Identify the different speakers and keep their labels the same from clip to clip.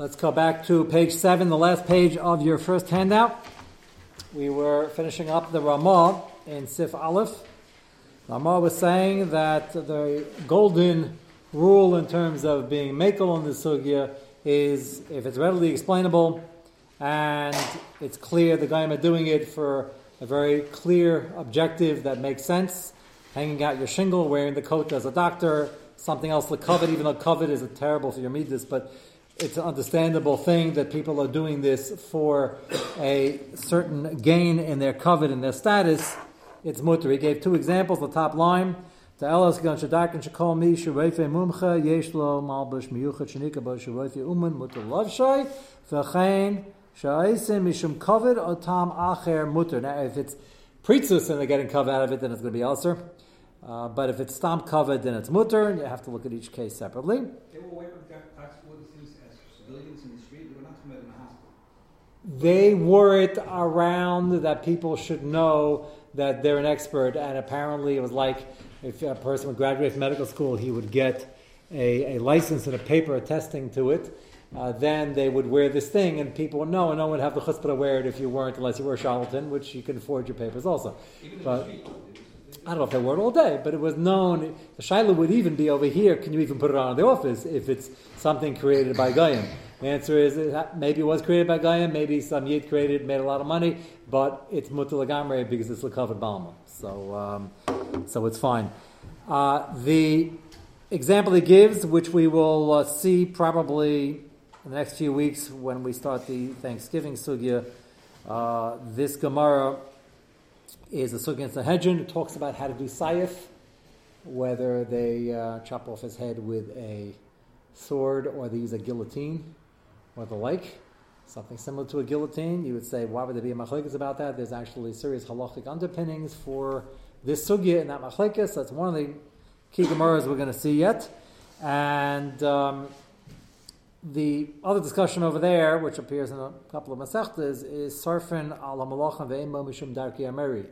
Speaker 1: Let's go back to page seven, the last page of your first handout. We were finishing up the Ramah in Sif Aleph. Ramah was saying that the golden rule in terms of being makel on the sugya is if it's readily explainable and it's clear the guy are doing it for a very clear objective that makes sense, hanging out your shingle, wearing the coat as a doctor, something else like covet, even though covet is terrible for your midas, but it's an understandable thing that people are doing this for a certain gain in their covet and their status. It's mutter. He gave two examples. The top line. The elas gan shadak and shakol mi shuvayfe mumcha yesh lo malbush miyuchat shanika bo shuvayfe uman mutter love shay v'chein shaisim mishum covet otam acher mutter. Now, if it's pritzus and they're getting covet out of it, then it's going to be ulcer. Uh, but if it's stomp covered, then it's mutter, and you have to look at each case separately.
Speaker 2: They were wearing tax civilians in the street. They were not in the hospital.
Speaker 1: They wore it around that people should know that they're an expert, and apparently it was like if a person would graduate from medical school, he would get a, a license and a paper attesting to it. Uh, then they would wear this thing, and people would know, and no one would have the chutzpah to wear it if you weren't, unless you were a charlatan, which you can forge your papers also. But-
Speaker 2: in the street.
Speaker 1: I don't know if they wore it all day, but it was known. The shaila would even be over here. Can you even put it on in the office if it's something created by Goyim? The answer is maybe it was created by Goyim, maybe some Yid created, made a lot of money, but it's mutalagamre because it's covered balma. So, um, so it's fine. Uh, the example he gives, which we will uh, see probably in the next few weeks when we start the Thanksgiving sugya, uh, this Gemara is a sugi in Sanhedrin. It talks about how to do sayif, whether they uh, chop off his head with a sword or they use a guillotine or the like. Something similar to a guillotine. You would say, why would there be a machlekes about that? There's actually serious halachic underpinnings for this sugya and that machlekes. That's one of the key gemaras we're going to see yet. And um, the other discussion over there, which appears in a couple of Masechtas, is Sarfin al Malachim ve'emo mishum darki ameri.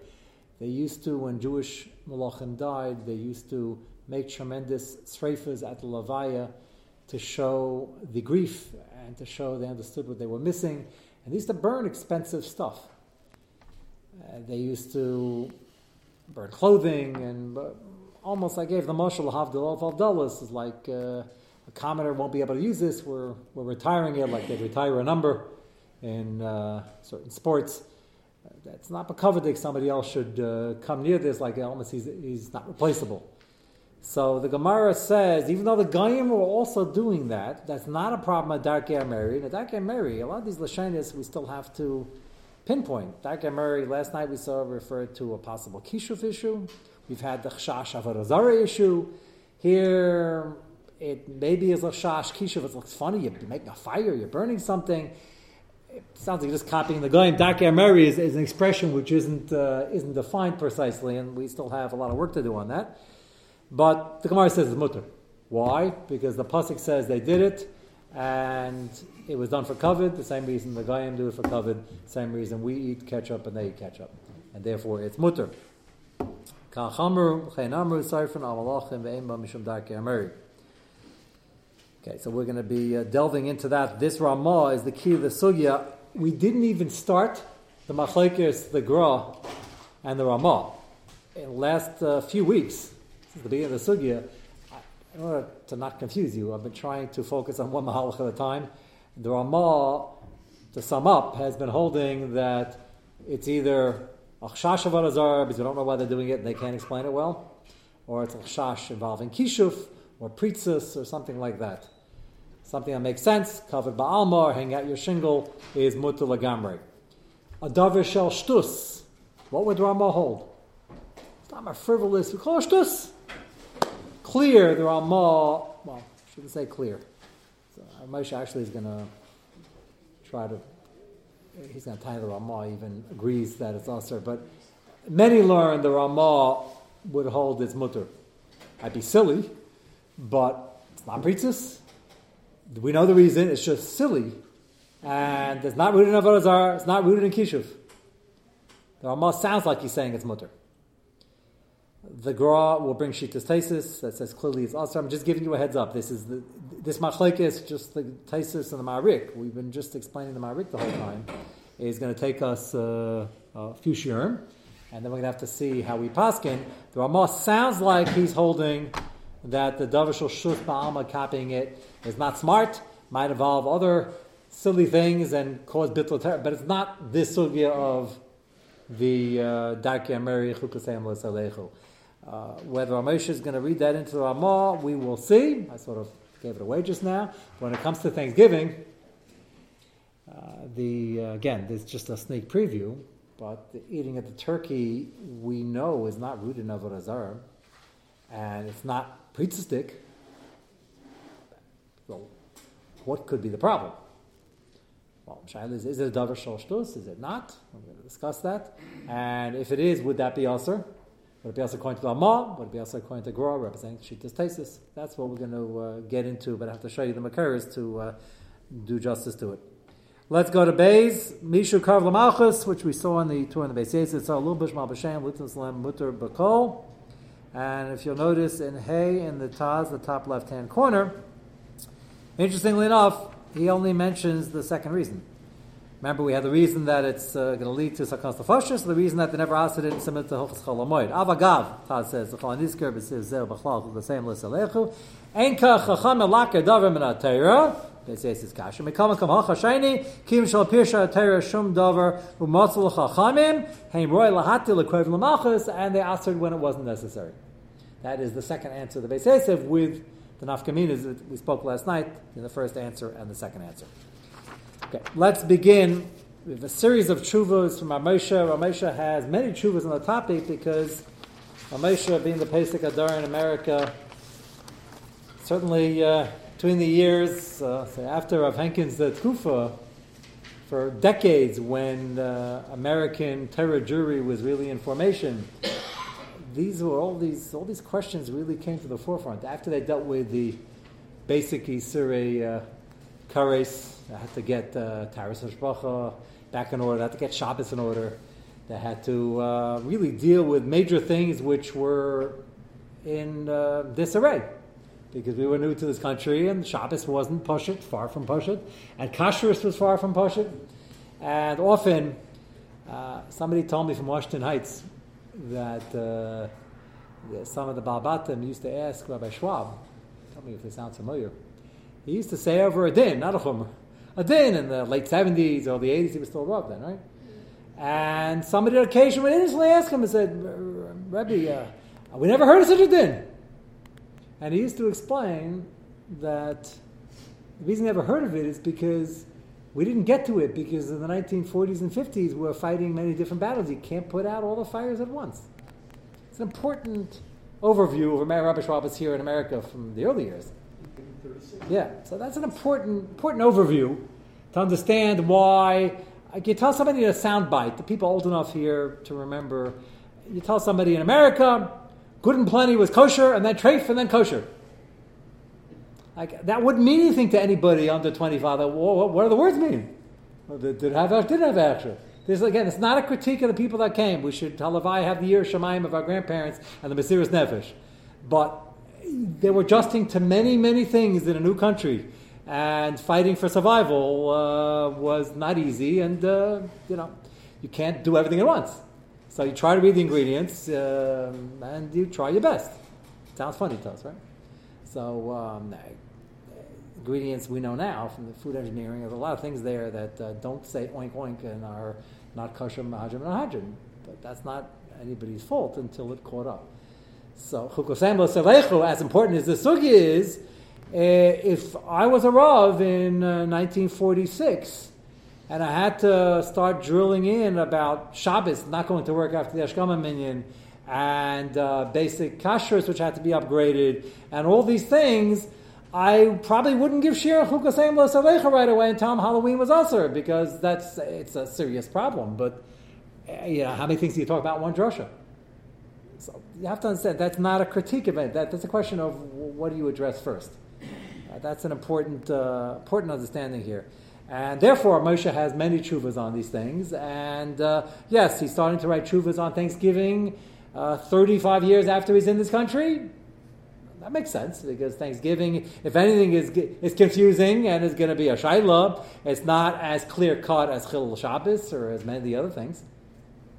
Speaker 1: They used to, when Jewish Malachim died, they used to make tremendous sreifas at the Lavaya to show the grief and to show they understood what they were missing. And they used to burn expensive stuff. Uh, they used to burn clothing and uh, almost I gave the mashal havdil of dollars is like uh, a commenter won't be able to use this. We're we're retiring it like they retire a number in uh, certain sports. That's not covered. Somebody else should uh, come near this like almost he's he's not replaceable. So the Gemara says, even though the Goyim were also doing that, that's not a problem at Darkei Mary. In Darkei Mary, a lot of these Lashanis we still have to pinpoint. Darkei Mary, last night we saw referred to a possible Kishuf issue. We've had the Chash Avarazara issue. Here, it maybe is a Chash Kishuf. It looks funny. You're making a fire, you're burning something. It sounds like you're just copying the Goyim. Darkei Mary is, is an expression which isn't, uh, isn't defined precisely, and we still have a lot of work to do on that. But the Gemara says it's mutter. Why? Because the pasuk says they did it, and it was done for covet. The same reason the Goyim do it for covet. Same reason we eat ketchup and they eat ketchup, and therefore it's mutter. Okay, so we're going to be uh, delving into that. This Ramah is the key of the sugya. We didn't even start the machlekes, the gra, and the Ramah. In the last uh, few weeks, since the beginning of the sugya, in order to not confuse you, I've been trying to focus on one mahalach at a time. The Ramah, to sum up, has been holding that it's either achshash of Azar, because we don't know why they're doing it and they can't explain it well, or it's achshash involving kishuf, or pritzus, or something like that. Something that makes sense, covered by alma, or hang out your shingle, is mutter lagamre. A davar shel shtus. What would Ramah hold? Not a frivolous, we. Clear, the Ramah, well, shouldn't say clear. So uh, Moshe actually is going to try to, he's going to tie the Ramah, even agrees that it's usher, but many learn the Ramah would hold its mutter. I'd be silly, but it's not priestess. We know the reason, it's just silly. And it's not rooted in Avodah it's not rooted in Kishuv. The Ramah sounds like he's saying it's mutter. The Gra will bring Shitas Taisis that says clearly it's also. I'm just giving you a heads up. This is the this machlek is just the Taisis and the Ma'arik. We've been just explaining the Ma'arik the whole time. It's going to take us uh, a few shirim, and then we're going to have to see how we paskin. The Ramah sounds like he's holding that the Davashal Shus Ba'alma copying it is not smart, might involve other silly things and cause bittul but it's not this sugya of the uh, Darkei Ameri Chukasayim L'Salechu. Uh, whether Ramesh is going to read that into the Ramah, we will see. I sort of gave it away just now. When it comes to Thanksgiving, uh, the uh, again, there's just a sneak preview. But the eating of the turkey, we know, is not rooted in Avodah Zarah, and it's not priestistic. So, what could be the problem? Well, Shaila is, is it a davar shloshtus? Is it not? I'm going to discuss that. And if it is, would that be also? Be also according to the it be also according to Gra, representing Shitas Tesis? That's what we're going to uh, get into, but I have to show you the Makaras to uh, do justice to it. Let's go to Beis, Mishu Kav Lamalchus, which we saw in the tour in the Beis Yetz. It's Lul Bishmal B'Shem, Lutin Slam Mutter Bakol. And if you'll notice in Hay in the Taz, the top left hand corner, interestingly enough, he only mentions the second reason. Remember, we had the reason that it's uh, going to lead to Sakans Tafashis, the reason that they never asked it in Simit to Hilchas Cholamoid. Avagav, Taz says, Zeh, Bachlal, the same list Alechu. Enka Chacham Elaka say it's Kasha. Mekama Kim Shal HaTeirah Shum Chachamim, Heim Roy Lahati and they answered when it wasn't necessary. That is the second answer of the Beis with the nafkaminas that we spoke last night in the first answer and the second answer. Okay, let's begin with a series of chuvas from Ramosha. Ramosha has many chuvas on the topic because Ramosha, being the Pesach Adar in America, certainly uh, between the years, uh, say after Rav Henkin's uh, Tkufa, for decades when uh, American terror jury was really in formation, these were all these all these questions really came to the forefront after they dealt with the basic Isurei uh, Kares. They had to get uh, Taras Hashbacha back in order. They had to get Shabbos in order. They had to uh, really deal with major things which were in uh, disarray because we were new to this country and Shabbos wasn't Pashit, far from Pashit, and Kashrus was far from Pashit. And often, uh, somebody told me from Washington Heights, that uh, some of the Balbatim used to ask Rabbi Schwab, tell me if this sounds familiar, he used to say over a din, not a chumrah, a din in the late 70s or the 80s, he was still above then, right? And somebody on occasion would innocently ask him and said, Rabbi, uh, we never heard of such a din. And he used to explain that the reason he never heard of it is because we didn't get to it because in the 1940s and 50s we were fighting many different battles. You can't put out all the fires at once. It's an important overview of American Rabbi Schwab here in America from the early years. Yeah, so that's an important important overview to understand why. Uh, you tell somebody in a soundbite, the people old enough here to remember, you tell somebody in America, good and plenty was kosher, and then treif, and then kosher. Like that wouldn't mean anything to anybody under 25. What, what do the words mean? Did it have didn't have extra? This again, it's not a critique of the people that came. We should Halavai have the year Shemaim of our grandparents and the Mesiris Nefesh. But they were adjusting to many, many things in a new country. And fighting for survival uh, was not easy. And, uh, you know, you can't do everything at once. So you try to read the ingredients uh, and you try your best. Sounds funny to us, right? So um, ingredients we know now from the food engineering. There's a lot of things there that uh, don't say oink oink and are not kosher mahajim and hajim. But that's not anybody's fault until it caught up. So chukosem selechu, as important as the sugi is, uh, if I was a rav in uh, 1946 and I had to start drilling in about Shabbos, not going to work after the Ashkama Minyan, and uh, basic kashrus which had to be upgraded, and all these things, I probably wouldn't give Shira Chukasem Salecha right away and tell him Halloween was usher because that's it's a serious problem. But uh, you know, how many things do you talk about one drasha? So you have to understand that's not a critique of it. That, that's a question of what do you address first. That's an important uh, important understanding here. And therefore, Moshe has many chuvas on these things. And uh, yes, he's starting to write chuvas on Thanksgiving. uh, 35 years after he's in this country, that makes sense because Thanksgiving, if anything, is is confusing and is going to be a shayla. It's not as clear cut as Chilul Shabbos or as many of the other things.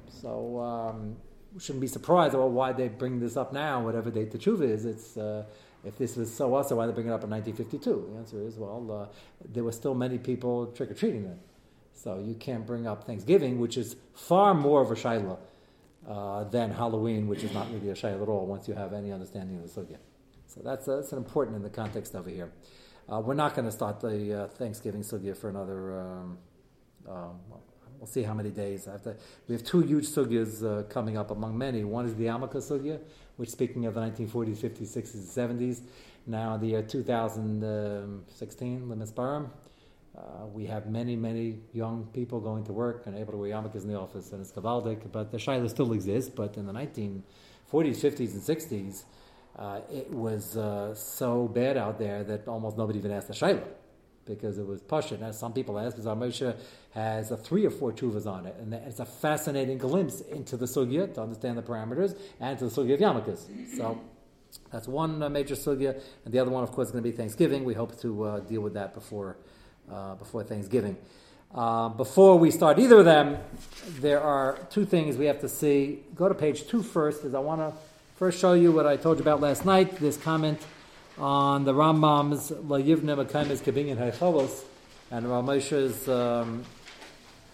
Speaker 1: So um, we shouldn't be surprised about why they bring this up now, whatever date the tshuva is. It's uh, if this was so also, why they bring it up in 1952? The answer is well, uh, there were still many people trick or treating then, so you can't bring up Thanksgiving, which is far more of a shayla. Uh, than Halloween, which is not really a shayla at all once you have any understanding of the sugya. So that's, uh, that's important in the context over here. Uh, we're not going to start the uh, Thanksgiving sugya for another. Um, um, we'll see how many days. We have two huge sugyas uh, coming up among many. One is the Amaka sugya, which, speaking of the 1940s, 50s, 60s, 70s, now the year 2016, Limis Baram. Uh, we have many, many young people going to work and able to wear yarmulkes in the office, and it's kavaldik. But the shaila still exists. But in the 1940s, 50s, and 60s, uh, it was uh, so bad out there that almost nobody even asked the Shaila because it was Pashut. Now, some people ask because Moshe has a three or four tuvas on it, and it's a fascinating glimpse into the sugya to understand the parameters and to the sugya of Yamakas. So that's one uh, major sugya, and the other one, of course, is going to be Thanksgiving. We hope to uh, deal with that before uh, before Thanksgiving. Uh, before we start either of them, there are two things we have to see. Go to page two first, because I want to First, show you what I told you about last night. This comment on the Rambam's La Yivne Makaimis Kabinyan Haychalos and Ramesha's um,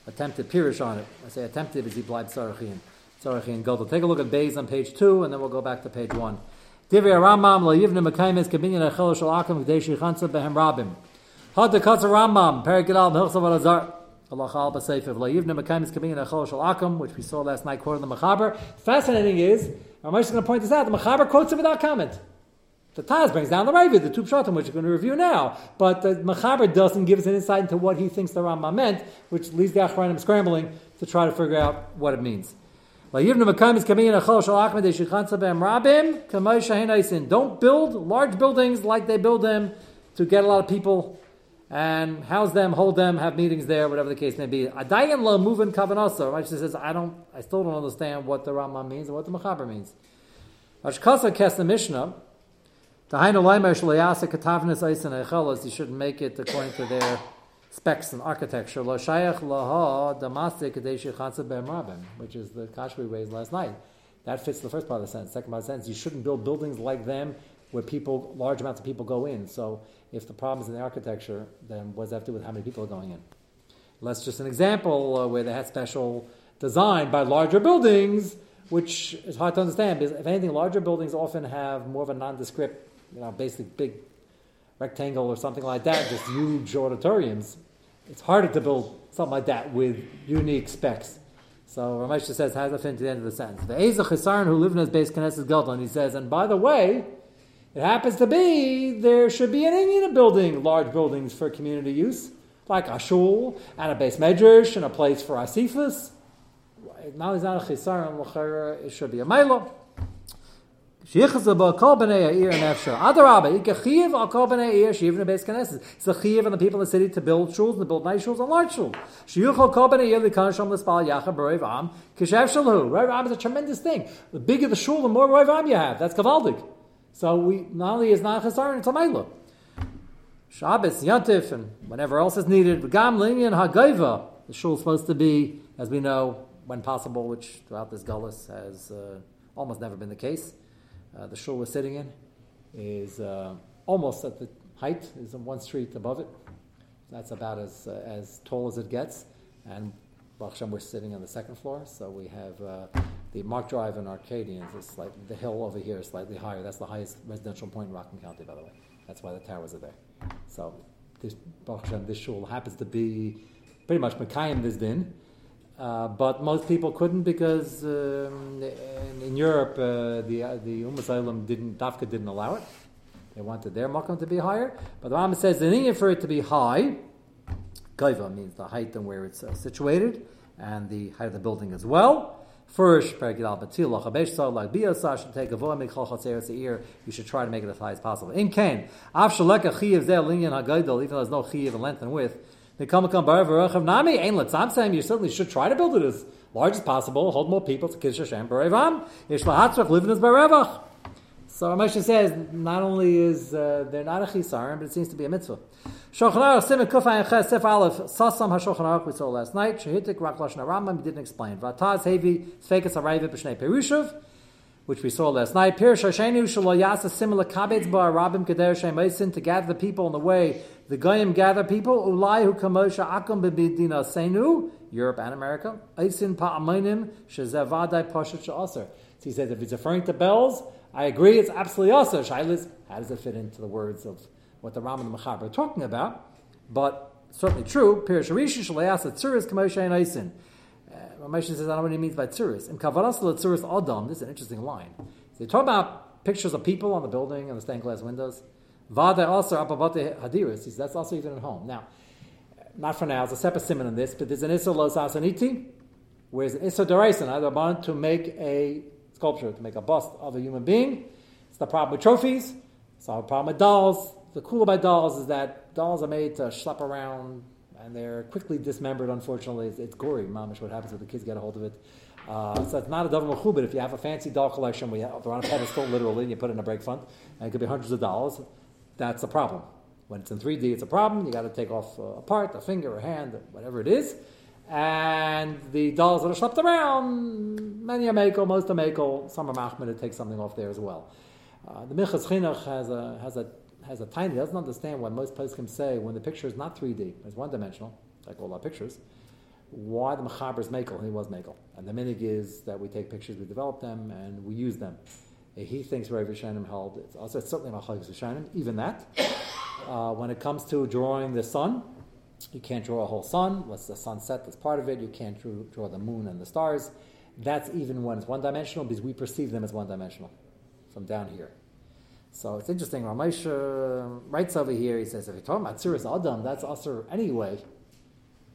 Speaker 1: attempted pirish on it. I say attempted because he blind Sarachin. Sarachin Godel. Take a look at Bays on page two, and then we'll go back to page one. Divya Rambam La Yivne Makaimis Kabinyan Haychalos Shalakam Gdeshi Chansa Behem Rabim. Had the Katsa Rambam, Perigidal Hilsav Azar. Allah which we saw last night, quoted in the Mechaber. Fascinating is is going to point this out. The Mechaber quotes it without comment. The Taz brings down the Ravid, the two Pshatim, which we're going to review now. But the Machaber doesn't give us an insight into what he thinks the Rambam meant, which leaves the Achronim scrambling to try to figure out what it means. Don't build large buildings like they build them to get a lot of people and house them, hold them, have meetings there, whatever the case may be. La. Rashi says, I don't, I still don't understand what the Rambam means and what the Machaber means. Ashkasa kes the Mishnah. You shouldn't make it according to their specs and architecture. Which is the kash we raised last night. That fits the first part of the sentence. Second part of the sentence, you shouldn't build buildings like them where people, large amounts of people go in. So if the problem is in the architecture, then what does that have to do with how many people are going in? Let's just an example uh, where they had special design by larger buildings, which is hard to understand because if anything, larger buildings often have more of a nondescript, you know, basic big rectangle or something like that, just huge auditoriums. It's harder to build something like that with unique specs. So Ramesh says, has a fin to the end of the sentence. The Eza Chisaran who live in his base Knesset Gelton, he says, and by the way, it happens to be there should be an Indian building, large buildings for community use, like a shul and a base medrash and a place for asifas. Now he's not a chisaron, it should be a mela. It's a chiv on kol on the people in the city to build shuls and to build nice shuls and large shuls. Sheyuchal kol b'nei eir l'kansham l'spal yacha b'roiv am kishev shalhu. Roiv am is a tremendous thing. The bigger the shul, the more roiv am you have. That's kavaldig. So we not only is not chesaron, it's a meilah. Shabbos, Yantif, and whenever else is needed. Gam linyan hagaiva. The shul is supposed to be, as we know, when possible, which throughout this gullus has uh, almost never been the case. Uh, the shul we're sitting in is uh, almost at the height, is on one street above it. That's about as uh, as tall as it gets, and Baruch we're sitting on the second floor, so we have uh, the Mark Drive and Arcadians is slightly, the hill over here is slightly higher. That's the highest residential point in Rockland County, by the way. That's why the towers are there. So this Baruch this shul happens to be pretty much Mekayim this din. Uh, but most people couldn't because um, in, in, Europe uh, the uh, the Umm didn't Dafka didn't allow it. They wanted their makom to be higher. But the Rambam says the thing for it to be high, kaiva means the height and where it's uh, situated, and the height of the building as well. First. You should try to make it as high as possible. In Cain, even though there's no chiyav in length and width. They come come bar nami ein letzamsem. You certainly should try to build it as large as possible, hold more people to Kiddush Hashem, Lahatzrach, live in his Berevach. So Ramesh says, not only is uh, not a chisaron, but it seems to be a mitzvah. Shulchan Aruch, Simon Kufa and Ches, Aleph, Sasam HaShulchan Aruch, we saw last night, Shehitik, Rak Lashon Rambam, didn't explain. Vataz, Hevi, Sfekas Arayvit, B'shnei Perushav, which we saw last night. Pir Shashenu Shalo Yasa similar Kabetz Bar Rabim Kader Shemaisin to gather the people on the way the Goyim gather people. Ulai Hu Kamosha Akum Bebidina Senu Europe and America. Aisin Pa'aminim Shazavadai Pashat Sha'aser. So he says if he's referring to bells, I agree it's absolutely also Shailis. How does it fit into the words of what the Ram and the Mechaber are talking about? But certainly true. Pir Sharishi Shalayasa Tzuris Kamosha and Aisin. Ramesh uh, says, I don't know what he means by tzuris. In Kavaras tzuris adam, this is an interesting line. So they talk about pictures of people on the building and the stained glass windows. Vada also apavate hadiris. That's also even at home. Now, not for now. There's a separate simon on this, but there's an issa los asaniti, whereas an issa deraisin. I wanted to make a sculpture, to make a bust of a human being. It's the problem with trophies. It's the problem with dolls. The cool about dolls is that dolls are made to schlep around and they're quickly dismembered. Unfortunately, it's, it's gory. Mamish, what happens if the kids get a hold of it? Uh, so it's not a davar but if you have a fancy doll collection, we have, they're on a pedestal literally, and you put it in a break fund, and it could be hundreds of dollars. That's a problem. When it's in 3D, it's a problem. You got to take off a part, a finger, a hand, whatever it is. And the dolls that are schlepped around, many are Mako, most are Mako, some are Mahmoud, it takes something off there as well. Uh, the Minchas Chinuch has a, has a has a tiny, doesn't understand what most can say when the picture is not 3D, it's one dimensional, like all our pictures, why the Mechaber is Makel, he was Makel. And the minig is that we take pictures, we develop them, and we use them. He thinks Rav Rishonim held, it's also it's certainly not Chagis Rishonim, even that. Uh, when it comes to drawing the sun, you can't draw a whole sun, unless the sunset? that's part of it, you can't draw, draw the moon and the stars. That's even when it's one dimensional because we perceive them as one dimensional from down here. So it's interesting. Ramesh uh, writes over here. He says, if you're talking about Tzuris Adam, that's Asr anyway.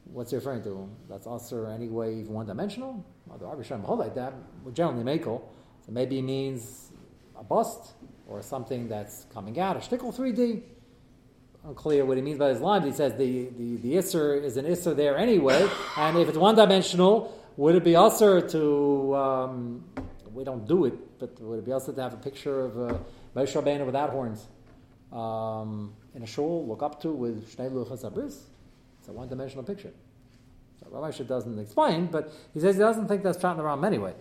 Speaker 1: What's he referring to? That's Asr anyway, even one dimensional? Well, the Arbisham hold like that. We're generally Makel. So maybe means a bust or something that's coming out, a shtickle 3D. Unclear what he means by his line, but he says the, the, the Isser is an Isser there anyway. and if it's one dimensional, would it be Asr to, um, we don't do it, but would it be Asr to have a picture of a Moshe Rabbeinu without horns um, in a shul, look up to with Shnei Luchas Abris. It's a one-dimensional picture. So Ramesh doesn't explain, but he says he doesn't think that's the Ram anyway.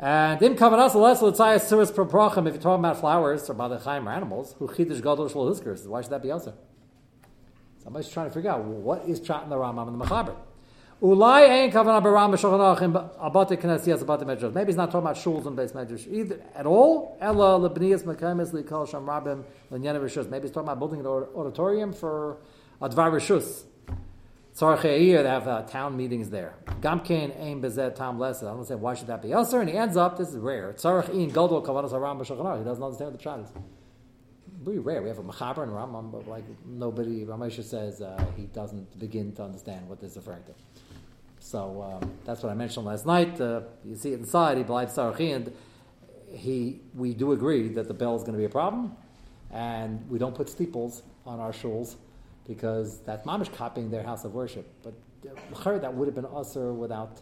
Speaker 1: And in Kavanas less l'tzayas suris proprachim, if you're talking about flowers or balechayim or animals, who chidish gadol shlo why should that be also? Somebody's trying to figure out what is shot in the Rambam and the Mechaber. Ulai ain't kavanah baram b'shulchan abate knesias abate medrash. Maybe he's not talking about shuls and base medrash either at all. Ella lebniyas mekaymes likol sham rabim rishus. Maybe he's talking about building an auditorium for advar rishus. Tzarcheir, they have uh, town meetings there. Gamkein aim bezet tam lesa. I don't say why should that be elsewhere, and he ends up. This is rare. Tzarech in gadol kavanas haram b'shulchan He doesn't understand what the pshat is. Very rare. We have a mechaber and Rambam, but like nobody. Ramesha says uh, he doesn't begin to understand what this is referring to. So um, that's what I mentioned last night. Uh, you see it inside. He belies Sarachi, and he we do agree that the bell is going to be a problem, and we don't put steeples on our shuls because that's mamish copying their house of worship. But that would have been usher without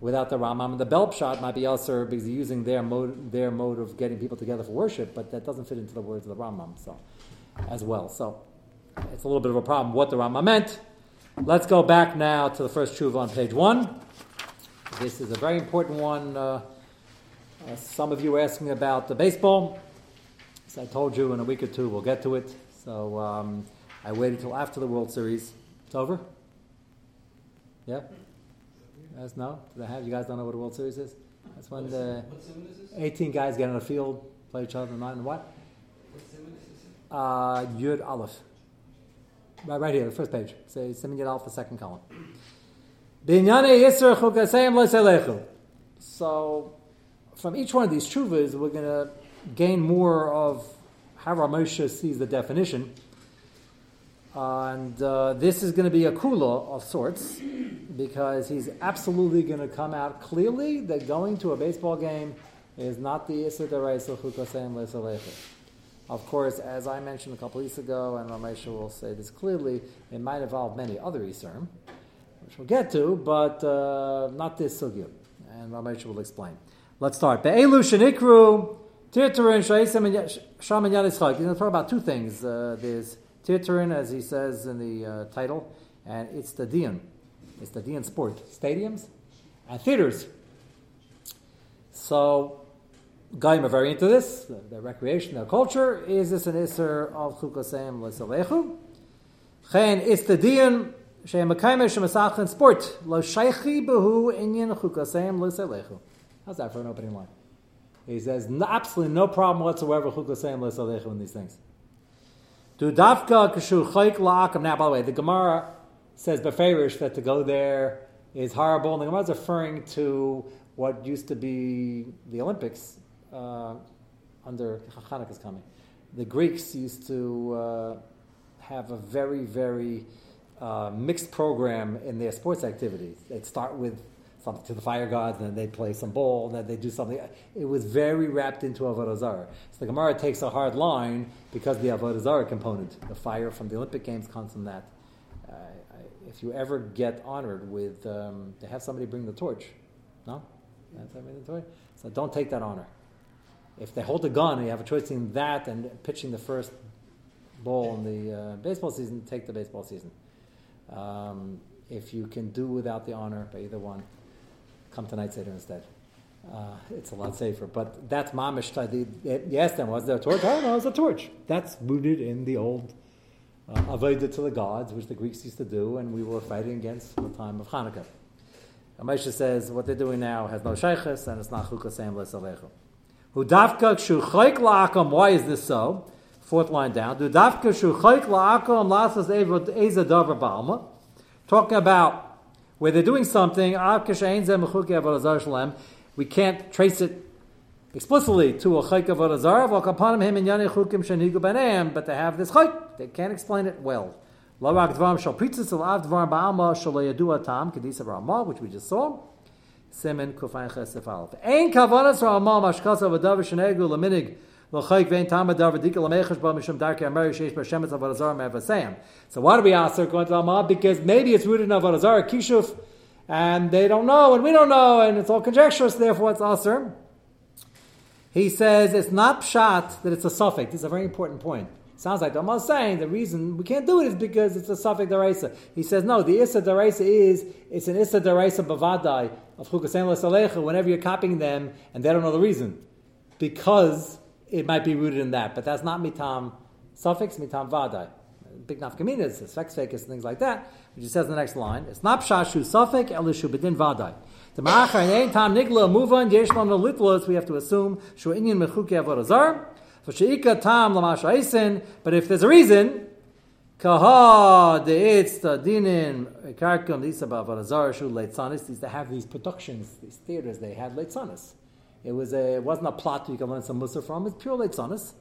Speaker 1: without the Ramam. And the bell shot might be usher because he's using their mode their mode of getting people together for worship, but that doesn't fit into the words of the Ramam. So as well, so it's a little bit of a problem what the Rambam meant. Let's go back now to the first tshuva on page one. This is a very important one. Uh, uh, some of you were asking about the baseball. As I told you, in a week or two we'll get to it. So um, I waited until after the World Series. It's over. Yeah. Yes. No. Do they have? You guys don't know what a World Series is? That's when the 18 guys get on the field, play each other, and what? Uh, Yud Aleph. Right, right here, the first page. Say Siman Yad Alpha, second column. So, from each one of these chuvas, we're going to gain more of how Ramosha sees the definition. And uh, this is going to be a kula of sorts, because he's absolutely going to come out clearly that going to a baseball game is not the Isser Daraisa Chukasem Lesalecha. Of course, as I mentioned a couple weeks ago, and Ramesha will say this clearly, it might involve many other Isurim. which we'll get to, but uh, not this sugya. And Ramesh will explain. Let's start. Be'elu shenikru tirtarin shaisim sham and yanis chag. He's going to talk about two things. Uh, there's tirtarin, as he says in the uh, title, and it's the dian. It's the dian sport. Stadiums and theaters. So, Gaim are very into this. The, the recreation, their culture. Is this an iser of chukasem l'salechu? Chen is the dian shem mekayme shem asachin sport lo behu inyan chukasem l'salechu. How's that for an opening line? He says absolutely no problem whatsoever chukasem l'salechu in these things. Do dafka kashu chayk la'akam. Now, by the way, the Gemara says beferish that to go there is horrible. And the Gemara is referring to what used to be the Olympics uh, under Hanukkah's coming. The Greeks used to uh, have a very, very uh, mixed program in their sports activities. They'd start with to the fire gods, and then they'd play some ball, and then they'd do something. It was very wrapped into Avodah Zarah. So the Gemara takes a hard line because the Avodah Zarah component, the fire from the Olympic Games comes from that. Uh, if you ever get honored with, um, to have somebody bring the torch, no? That's the torch? So don't take that honor. If they hold a gun and you have a choice between that and pitching the first ball in the uh, baseball season, take the baseball season. Um, if you can do without the honor by either one, come to night Seder instead. Uh, it's a lot safer. But that's mamish. You asked them, was there a torch? Oh, no, it was a torch. That's rooted in the old uh, avodah to the gods, which the Greeks used to do, and we were fighting against the time of Hanukkah. Moshe says what they're doing now has no shaykhs, and it's not chukasem lesalechu. Who dafka shuchayk la'akam. Why is this so? Fourth line down. Do dafka shuchayk la'akam lasas eza davar balma. Talking about where they're doing something. Ah, we can't trace it explicitly to a chayk of Arazar, him in yani chukim shenigu baneim, but they have this chayk. They can't explain it well. Which we just saw. Simen kufayin chesef alf. Ein kavanas Ramah mashkasa v'dav shenegu laminig So why do we ask going to Ramah? Because maybe it's rooted in Arazar, kishuf, and they don't know, and we don't know, and it's all conjecturous, therefore it's aser. He says it's not pshat that it's a suffix. This is a very important point. Sounds like is saying the reason we can't do it is because it's a suffix deraisa. He says no. The issa deraisa is it's an issa deraisa bavadai of chukasen l'salecha. Whenever you're copying them and they don't know the reason, because it might be rooted in that. But that's not mitam suffix mitam vadai. Big nafkaminas, sex fakis, and things like that. Which he says in the next line. It's not pshashu suffix elishu bedin vadai. The ma'achar and time nigla move on yeshlam no litlos. We have to assume shu inyan mechuki avorazar. For sheika tam lamash But if there's a reason, kaha deitz the dinin karkum lisa bavorazar shu leitzanis. These to have these productions, these theaters. They had leitzanis. It was a it wasn't a plot you can learn some musa from. It's pure leitzanis.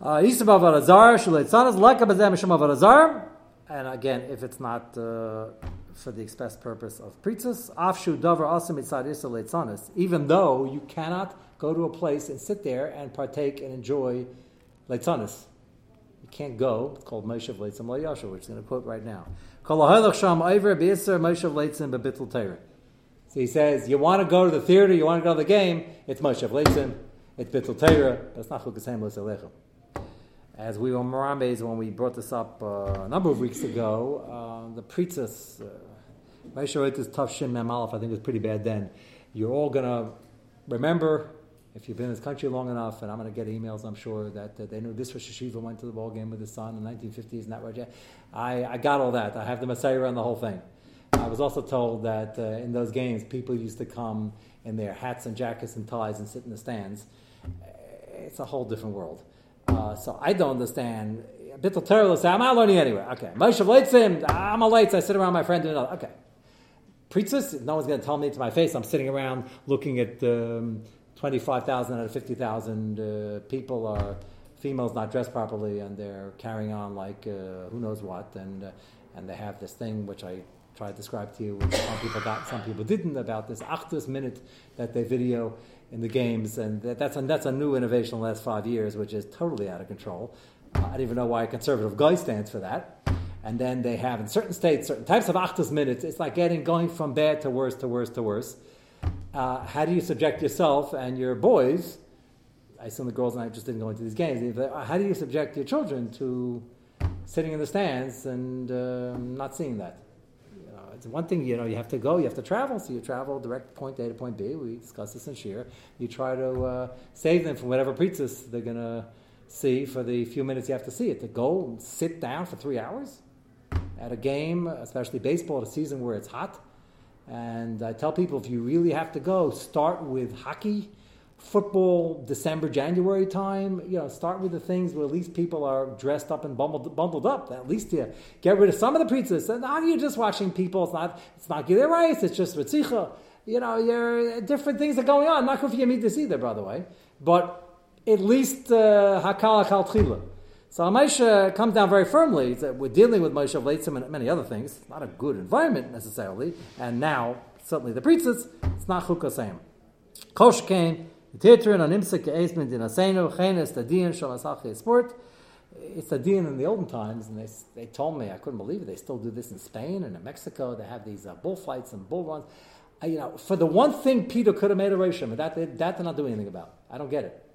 Speaker 1: Uh, Isa bavorazar shu leitzanis leka bezem shem avorazar. And again, if it's not. Uh, for the express purpose of pritzas. Afshu davar asim mitzad Even though you cannot go to a place and sit there and partake and enjoy leitzanis. You can't go. It's called Moshe Leitzim Lo Yashu, which is going to quote right now. So he says, you want to go to the theater, you want to go to the game, it's Moshe Leitzim, it's Bittul Torah, but it's not Chukasem L'Selecha. As we were Marambes when we brought this up uh, a number of weeks ago, uh, the uh, Moshe wrote this tough Shin Mem I think it was pretty bad then. You're all going to remember, if you've been in this country long enough, and I'm going to get emails, I'm sure, that, that they knew this was Shiva went to the ball game with his son in the 1950s and that right. I, I got all that. I have the Messiah and the whole thing. I was also told that uh, in those games, people used to come in their hats and jackets and ties and sit in the stands. It's a whole different world. Uh, so I don't understand. a Bittul Torah say, I'm not learning anywhere. Okay. Moshe Leitzim, I'm a lights, I sit around my friend another. Okay. Priestess, no one's going to tell me to my face. I'm sitting around looking at um, 25,000 out of 50,000 uh, people are females not dressed properly and they're carrying on like uh, who knows what. And, uh, and they have this thing which I tried to describe to you, which some people got, some people didn't, about this achtus minute that they video in the games. And that, that's, a, that's a new innovation in the last five years, which is totally out of control. I don't even know why a conservative guy stands for that. and then they have in certain states certain types of achtas minutes. It's like getting going from bad to worse to worse to worse. Uh, how do you subject yourself and your boys? I assume the girls and I just didn't go into these games. How do you subject your children to sitting in the stands and um, not seeing that? It's one thing. You know, you have to go, you have to travel. So you travel direct point A to point B. We discuss this in Shir. You try to uh, save them from whatever pretzis they're gonna see for the few minutes you have to see it. To go and sit down for three hours at a game, especially baseball, at a season where it's hot. And I tell people if you really have to go, start with hockey, football, December, January time. You know, start with the things where at least people are dressed up and bundled, bundled up. At least you get rid of some of the preachers. And now you're just watching people. It's not it's not Gidei Rice, it's just Ritzicha. You know, you're, different things are going on. Not good for you meet this either, by the way. But at least uh, Hakal Hakal Tchila. So Moshe comes down very firmly that we're dealing with Moshe Leitzim and many other things. It's not a good environment necessarily. And now, certainly the preachers, it's not Chukasayim. Kosh came, Titrin on Imsik Eisman din Asenu, Chenes Tadian Shalasachi Sport. It's the din in the olden times, and they, they told me, I couldn't believe it, they still do this in Spain and in Mexico. They have these uh, bullfights and bull runs. Uh, you know, for the one thing PETA could have made a but that, that they're not doing anything about. I don't get it.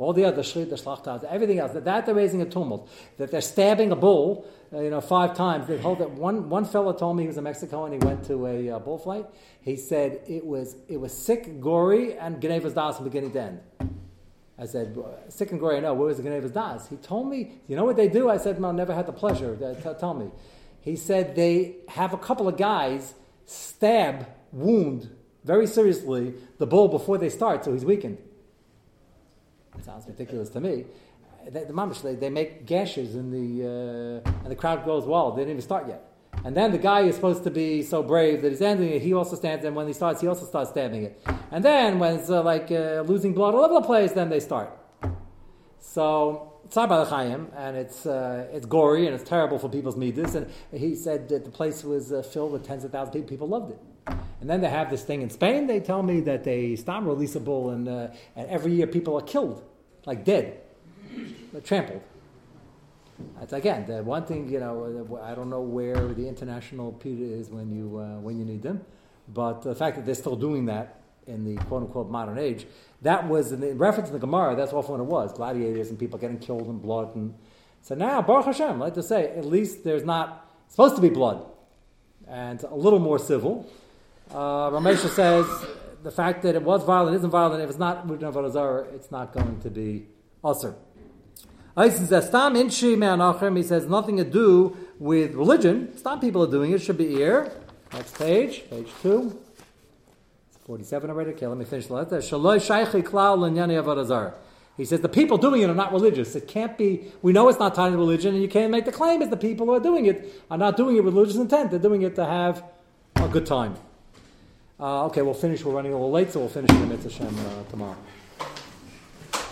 Speaker 1: All the other shrit, the shlachtas, everything else, that, that they're raising a tumult, that they're stabbing a bull, uh, you know, five times. They hold that one, one fellow told me he was in Mexico and he went to a uh, bullfight. He said it was, it was sick, gory, and Genevas Das from beginning to end. I said, sick and gory, I know, where was the Das? He told me, you know what they do? I said, no, never had the pleasure. T- tell me. He said they have a couple of guys stab, wound, very seriously, the bull before they start, so he's weakened. It sounds ridiculous to me. They, the mamish, they, they make gashes in the uh, and the crowd goes wild. They didn't even start yet. And then the guy is supposed to be so brave that he's ending it. He also stands, and when he starts, he also starts stabbing it. And then when it's uh, like uh, losing blood all over the place, then they start. So it's Chaim, and it's uh, it's gory and it's terrible for people's midas. And he said that the place was uh, filled with tens of thousands of people. People loved it. And then they have this thing in Spain. They tell me that they stop releasable, and, uh, and every year people are killed, like dead, trampled. That's again the one thing you know. I don't know where the international PETA is when you uh, when you need them, but the fact that they're still doing that in the quote unquote modern age, that was in, the, in reference to the Gemara. That's often what it was: gladiators and people getting killed and blood. And so now, Baruch Hashem, like to say, at least there's not supposed to be blood, and a little more civil. Uh, Ramesha says the fact that it was violent isn't violent. If it's not Mudin Avodah it's not going to be usher. Eis says, "Stam in she me'anachem." He says nothing to do with religion. Stop people are doing it. Should be here. Next page, page two. It's 47 already. Okay, let me finish the letter. He says the people doing it are not religious. It can't be. We know it's not tied to religion, and you can't make the claim that the people who are doing it are not doing it with religious intent. They're doing it to have a good time. Uh, okay, we'll finish. We're running a little late, so we'll finish the Mitzvah uh, tomorrow.